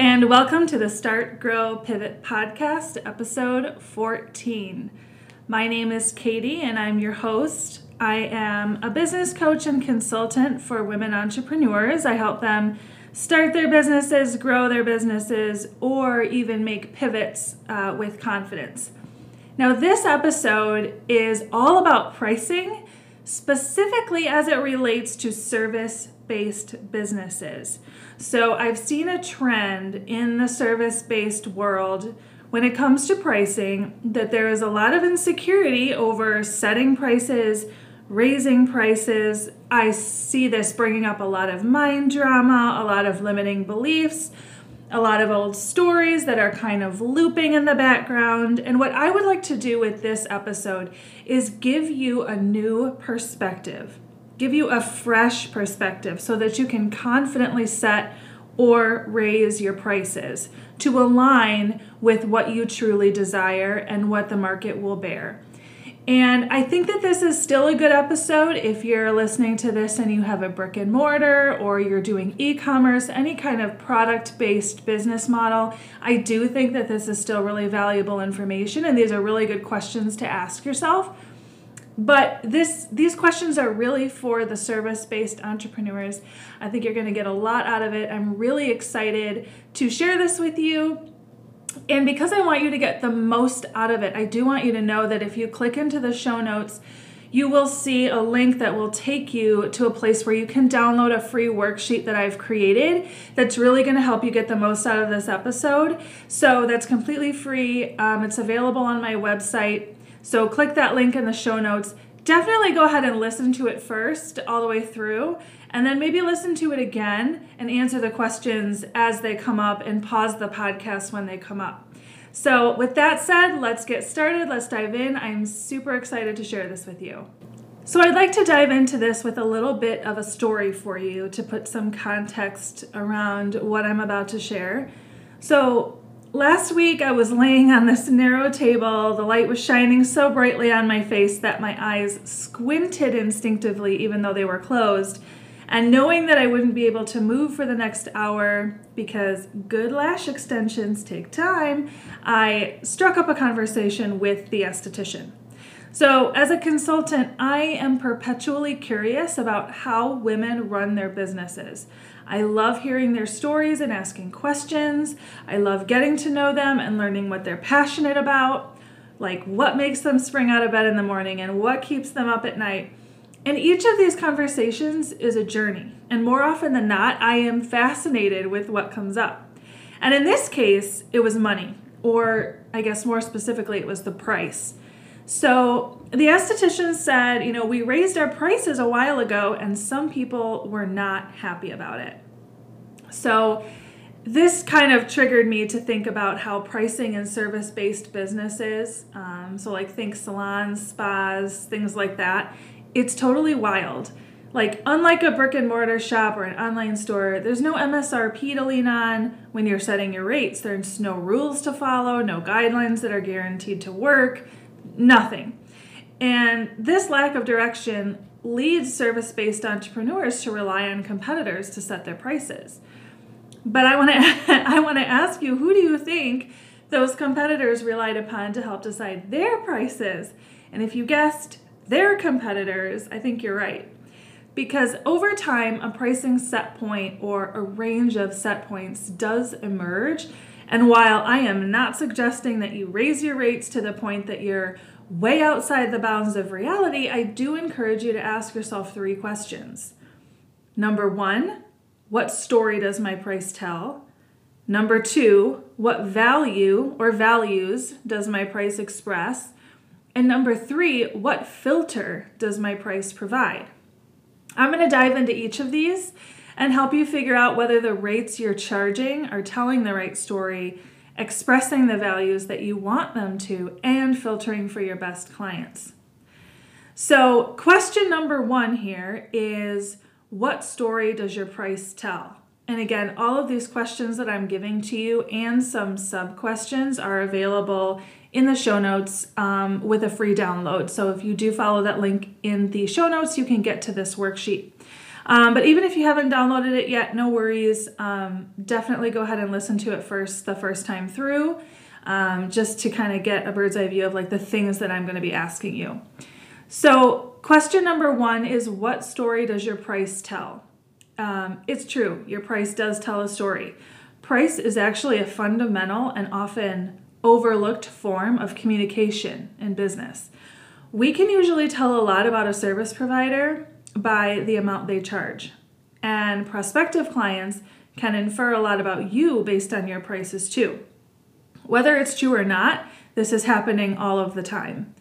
and welcome to the Start, Grow, Pivot podcast, episode 14. My name is Katie, and I'm your host. I am a business coach and consultant for women entrepreneurs. I help them start their businesses, grow their businesses, or even make pivots uh, with confidence. Now, this episode is all about pricing, specifically as it relates to service based businesses. So I've seen a trend in the service based world when it comes to pricing that there is a lot of insecurity over setting prices, raising prices. I see this bringing up a lot of mind drama, a lot of limiting beliefs, a lot of old stories that are kind of looping in the background. And what I would like to do with this episode is give you a new perspective give you a fresh perspective so that you can confidently set or raise your prices to align with what you truly desire and what the market will bear. And I think that this is still a good episode if you're listening to this and you have a brick and mortar or you're doing e commerce, any kind of product based business model. I do think that this is still really valuable information, and these are really good questions to ask yourself but this these questions are really for the service-based entrepreneurs. I think you're going to get a lot out of it. I'm really excited to share this with you. And because I want you to get the most out of it, I do want you to know that if you click into the show notes, you will see a link that will take you to a place where you can download a free worksheet that I've created that's really going to help you get the most out of this episode. So that's completely free. Um, it's available on my website so click that link in the show notes. Definitely go ahead and listen to it first, all the way through, and then maybe listen to it again and answer the questions as they come up and pause the podcast when they come up. So, with that said, let's get started. Let's dive in. I'm super excited to share this with you. So, I'd like to dive into this with a little bit of a story for you to put some context around what I'm about to share. So, Last week, I was laying on this narrow table. The light was shining so brightly on my face that my eyes squinted instinctively, even though they were closed. And knowing that I wouldn't be able to move for the next hour because good lash extensions take time, I struck up a conversation with the esthetician. So, as a consultant, I am perpetually curious about how women run their businesses. I love hearing their stories and asking questions. I love getting to know them and learning what they're passionate about, like what makes them spring out of bed in the morning and what keeps them up at night. And each of these conversations is a journey. And more often than not, I am fascinated with what comes up. And in this case, it was money, or I guess more specifically, it was the price. So the esthetician said, you know, we raised our prices a while ago and some people were not happy about it. So this kind of triggered me to think about how pricing in service based businesses, um, so like think salons, spas, things like that, it's totally wild. Like, unlike a brick and mortar shop or an online store, there's no MSRP to lean on when you're setting your rates. There's no rules to follow, no guidelines that are guaranteed to work nothing. And this lack of direction leads service based entrepreneurs to rely on competitors to set their prices. But I want to I want to ask you who do you think those competitors relied upon to help decide their prices? And if you guessed their competitors, I think you're right. Because over time, a pricing set point or a range of set points does emerge. And while I am not suggesting that you raise your rates to the point that you're way outside the bounds of reality, I do encourage you to ask yourself three questions. Number one, what story does my price tell? Number two, what value or values does my price express? And number three, what filter does my price provide? I'm going to dive into each of these and help you figure out whether the rates you're charging are telling the right story expressing the values that you want them to, and filtering for your best clients. So, question number one here is what story does your price tell? And again, all of these questions that I'm giving to you and some sub questions are available in the show notes um, with a free download. So if you do follow that link in the show notes, you can get to this worksheet. Um, but even if you haven't downloaded it yet, no worries. Um, definitely go ahead and listen to it first the first time through, um, just to kind of get a bird's eye view of like the things that I'm going to be asking you. So, question number one is what story does your price tell? Um, it's true, your price does tell a story. Price is actually a fundamental and often overlooked form of communication in business. We can usually tell a lot about a service provider by the amount they charge, and prospective clients can infer a lot about you based on your prices too. Whether it's true or not, this is happening all of the time.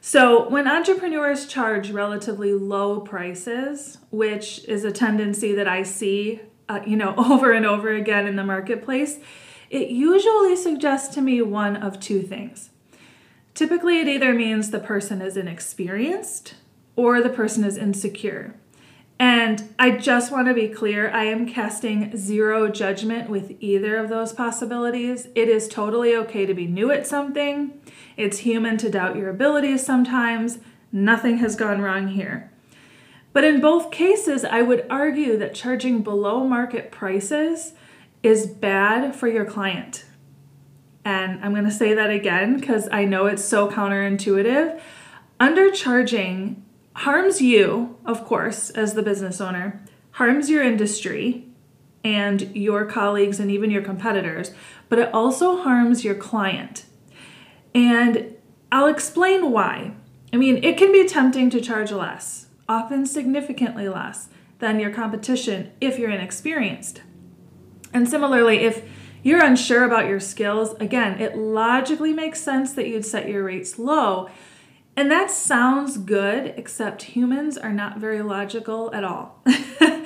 So, when entrepreneurs charge relatively low prices, which is a tendency that I see, uh, you know, over and over again in the marketplace, it usually suggests to me one of two things. Typically, it either means the person is inexperienced or the person is insecure. And I just want to be clear I am casting zero judgment with either of those possibilities. It is totally okay to be new at something, it's human to doubt your abilities sometimes. Nothing has gone wrong here. But in both cases, I would argue that charging below market prices is bad for your client. And I'm going to say that again because I know it's so counterintuitive. Undercharging harms you, of course, as the business owner, harms your industry and your colleagues and even your competitors, but it also harms your client. And I'll explain why. I mean, it can be tempting to charge less, often significantly less than your competition if you're inexperienced. And similarly, if you're unsure about your skills, again, it logically makes sense that you'd set your rates low. And that sounds good, except humans are not very logical at all.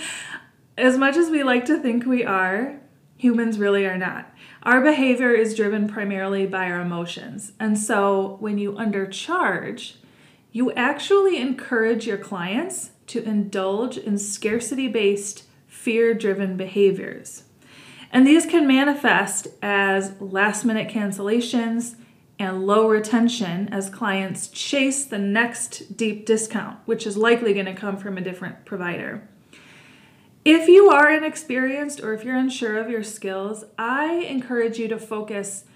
as much as we like to think we are, humans really are not. Our behavior is driven primarily by our emotions. And so when you undercharge, you actually encourage your clients to indulge in scarcity based, fear driven behaviors. And these can manifest as last minute cancellations and low retention as clients chase the next deep discount, which is likely going to come from a different provider. If you are inexperienced or if you're unsure of your skills, I encourage you to focus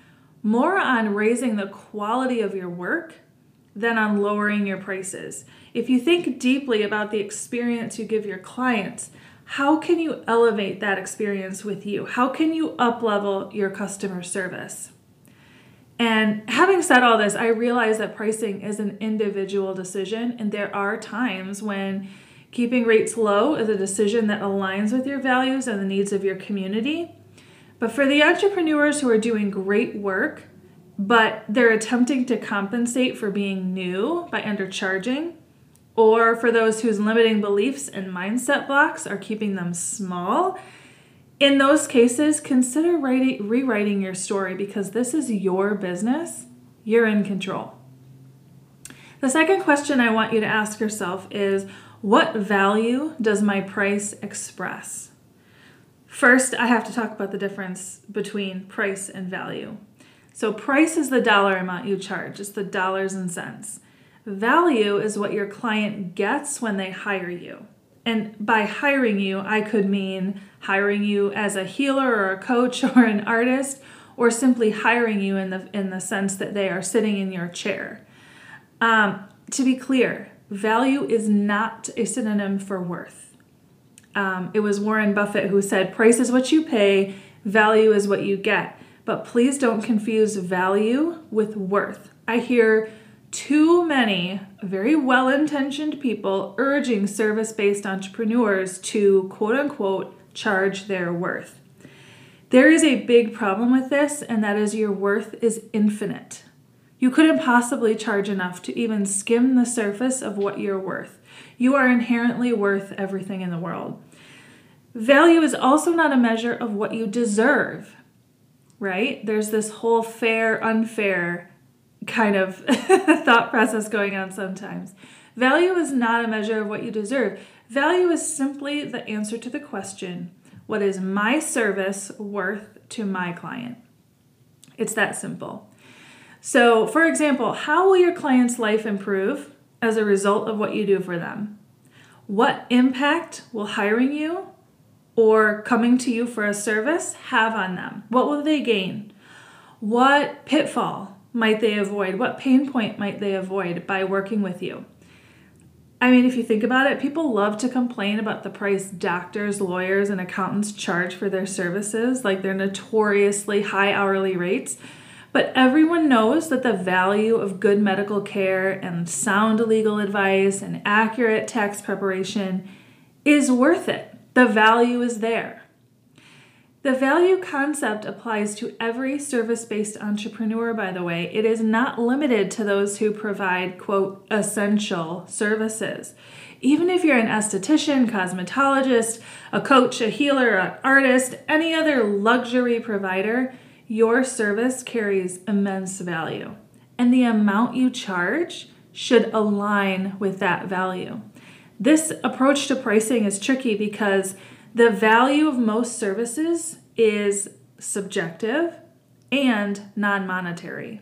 more on raising the quality of your work than on lowering your prices. If you think deeply about the experience you give your clients, how can you elevate that experience with you? How can you uplevel your customer service? And having said all this, I realize that pricing is an individual decision, and there are times when keeping rates low is a decision that aligns with your values and the needs of your community. But for the entrepreneurs who are doing great work, but they're attempting to compensate for being new by undercharging, or for those whose limiting beliefs and mindset blocks are keeping them small, in those cases, consider writing, rewriting your story because this is your business. You're in control. The second question I want you to ask yourself is what value does my price express? First, I have to talk about the difference between price and value. So, price is the dollar amount you charge, it's the dollars and cents. Value is what your client gets when they hire you. And by hiring you, I could mean hiring you as a healer or a coach or an artist, or simply hiring you in the in the sense that they are sitting in your chair. Um, to be clear, value is not a synonym for worth. Um, it was Warren Buffett who said, "Price is what you pay, value is what you get." But please don't confuse value with worth. I hear too many very well intentioned people urging service based entrepreneurs to quote unquote charge their worth. There is a big problem with this, and that is your worth is infinite. You couldn't possibly charge enough to even skim the surface of what you're worth. You are inherently worth everything in the world. Value is also not a measure of what you deserve, right? There's this whole fair, unfair kind of thought process going on sometimes. Value is not a measure of what you deserve. Value is simply the answer to the question what is my service worth to my client? It's that simple. So, for example, how will your client's life improve as a result of what you do for them? What impact will hiring you or coming to you for a service have on them? What will they gain? What pitfall might they avoid? What pain point might they avoid by working with you? I mean, if you think about it, people love to complain about the price doctors, lawyers, and accountants charge for their services, like their notoriously high hourly rates. But everyone knows that the value of good medical care and sound legal advice and accurate tax preparation is worth it. The value is there. The value concept applies to every service based entrepreneur, by the way. It is not limited to those who provide, quote, essential services. Even if you're an esthetician, cosmetologist, a coach, a healer, an artist, any other luxury provider, your service carries immense value. And the amount you charge should align with that value. This approach to pricing is tricky because the value of most services is subjective and non monetary,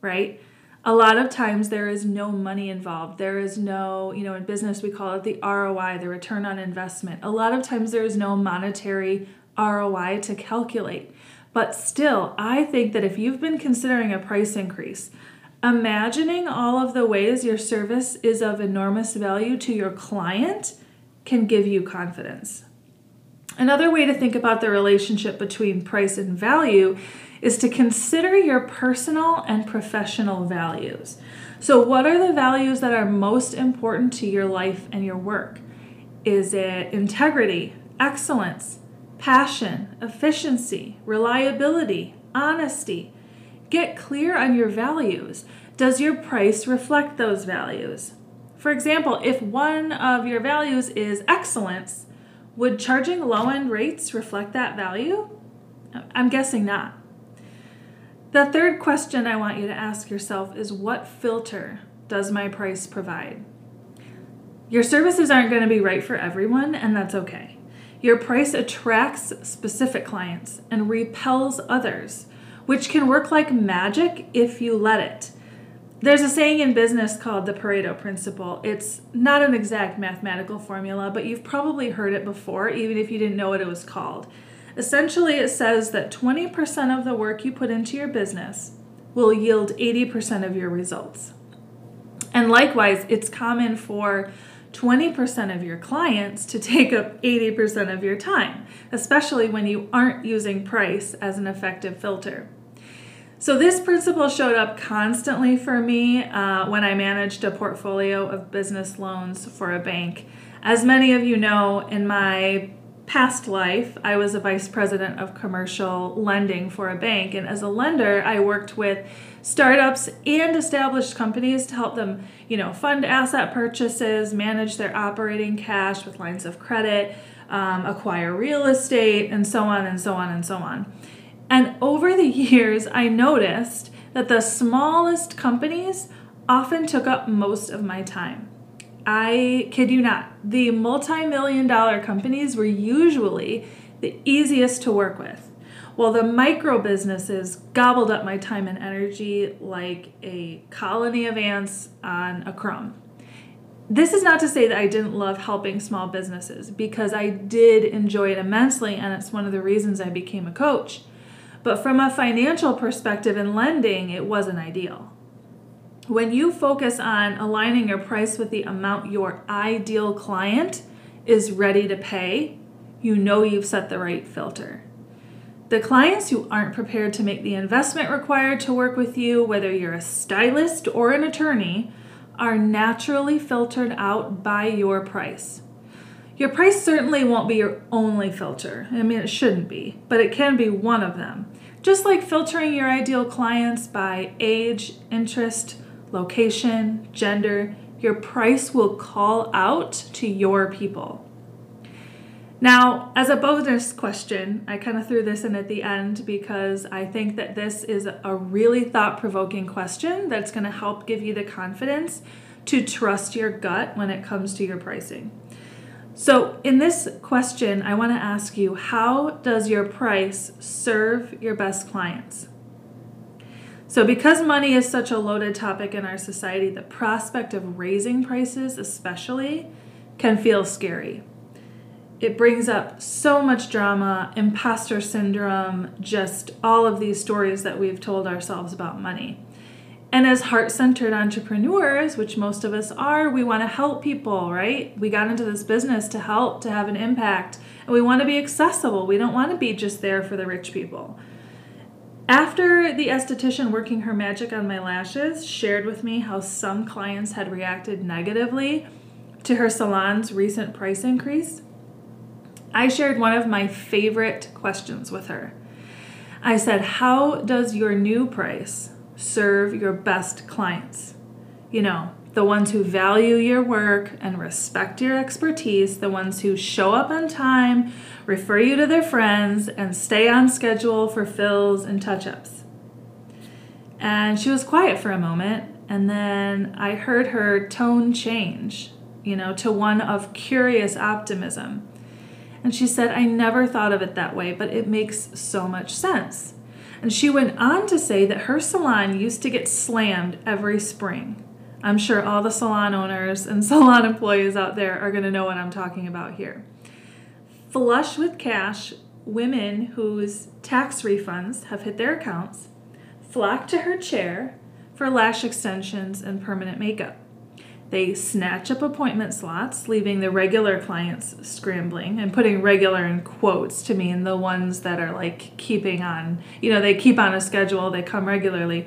right? A lot of times there is no money involved. There is no, you know, in business we call it the ROI, the return on investment. A lot of times there is no monetary ROI to calculate. But still, I think that if you've been considering a price increase, imagining all of the ways your service is of enormous value to your client can give you confidence. Another way to think about the relationship between price and value is to consider your personal and professional values. So, what are the values that are most important to your life and your work? Is it integrity, excellence, passion, efficiency, reliability, honesty? Get clear on your values. Does your price reflect those values? For example, if one of your values is excellence, would charging low end rates reflect that value? I'm guessing not. The third question I want you to ask yourself is what filter does my price provide? Your services aren't going to be right for everyone, and that's okay. Your price attracts specific clients and repels others, which can work like magic if you let it. There's a saying in business called the Pareto principle. It's not an exact mathematical formula, but you've probably heard it before, even if you didn't know what it was called. Essentially, it says that 20% of the work you put into your business will yield 80% of your results. And likewise, it's common for 20% of your clients to take up 80% of your time, especially when you aren't using price as an effective filter. So, this principle showed up constantly for me uh, when I managed a portfolio of business loans for a bank. As many of you know, in my past life, I was a vice president of commercial lending for a bank. And as a lender, I worked with startups and established companies to help them, you know, fund asset purchases, manage their operating cash with lines of credit, um, acquire real estate, and so on and so on and so on. And over the years, I noticed that the smallest companies often took up most of my time. I kid you not, the multi million dollar companies were usually the easiest to work with, while the micro businesses gobbled up my time and energy like a colony of ants on a crumb. This is not to say that I didn't love helping small businesses because I did enjoy it immensely, and it's one of the reasons I became a coach. But from a financial perspective in lending, it wasn't ideal. When you focus on aligning your price with the amount your ideal client is ready to pay, you know you've set the right filter. The clients who aren't prepared to make the investment required to work with you, whether you're a stylist or an attorney, are naturally filtered out by your price. Your price certainly won't be your only filter. I mean, it shouldn't be, but it can be one of them. Just like filtering your ideal clients by age, interest, location, gender, your price will call out to your people. Now, as a bonus question, I kind of threw this in at the end because I think that this is a really thought provoking question that's going to help give you the confidence to trust your gut when it comes to your pricing. So, in this question, I want to ask you how does your price serve your best clients? So, because money is such a loaded topic in our society, the prospect of raising prices, especially, can feel scary. It brings up so much drama, imposter syndrome, just all of these stories that we've told ourselves about money. And as heart centered entrepreneurs, which most of us are, we want to help people, right? We got into this business to help, to have an impact, and we want to be accessible. We don't want to be just there for the rich people. After the esthetician working her magic on my lashes shared with me how some clients had reacted negatively to her salon's recent price increase, I shared one of my favorite questions with her. I said, How does your new price serve your best clients? You know, the ones who value your work and respect your expertise, the ones who show up on time, refer you to their friends, and stay on schedule for fills and touch ups. And she was quiet for a moment, and then I heard her tone change, you know, to one of curious optimism. And she said, I never thought of it that way, but it makes so much sense. And she went on to say that her salon used to get slammed every spring I'm sure all the salon owners and salon employees out there are going to know what I'm talking about here. Flush with cash, women whose tax refunds have hit their accounts flock to her chair for lash extensions and permanent makeup. They snatch up appointment slots, leaving the regular clients scrambling and putting regular in quotes to mean the ones that are like keeping on, you know, they keep on a schedule, they come regularly.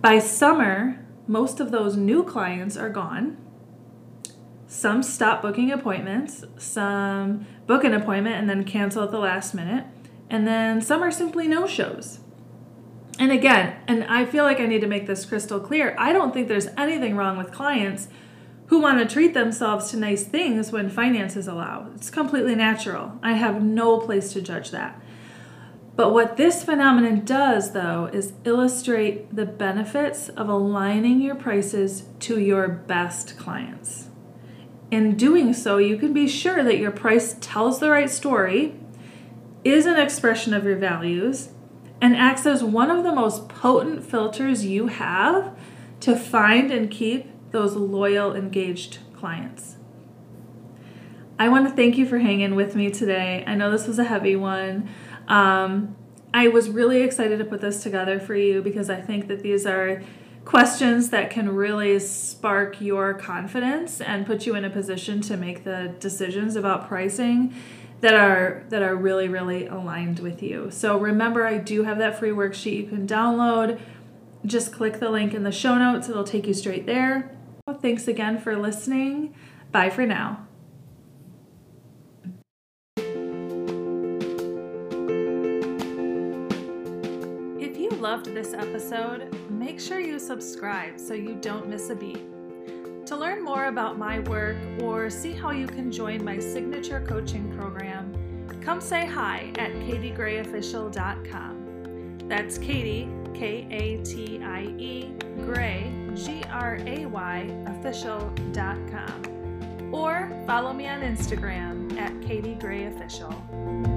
By summer, most of those new clients are gone. Some stop booking appointments, some book an appointment and then cancel at the last minute, and then some are simply no shows. And again, and I feel like I need to make this crystal clear I don't think there's anything wrong with clients who want to treat themselves to nice things when finances allow. It's completely natural. I have no place to judge that. But what this phenomenon does, though, is illustrate the benefits of aligning your prices to your best clients. In doing so, you can be sure that your price tells the right story, is an expression of your values, and acts as one of the most potent filters you have to find and keep those loyal, engaged clients. I want to thank you for hanging with me today. I know this was a heavy one. Um, I was really excited to put this together for you because I think that these are questions that can really spark your confidence and put you in a position to make the decisions about pricing that are that are really really aligned with you. So remember I do have that free worksheet you can download. Just click the link in the show notes, it'll take you straight there. Thanks again for listening. Bye for now. If you loved this episode, make sure you subscribe so you don't miss a beat. To learn more about my work or see how you can join my signature coaching program, come say hi at katiegrayofficial.com. That's Katie, K A T I E, Gray, G R A Y, official.com. Or follow me on Instagram at katiegrayofficial. Official.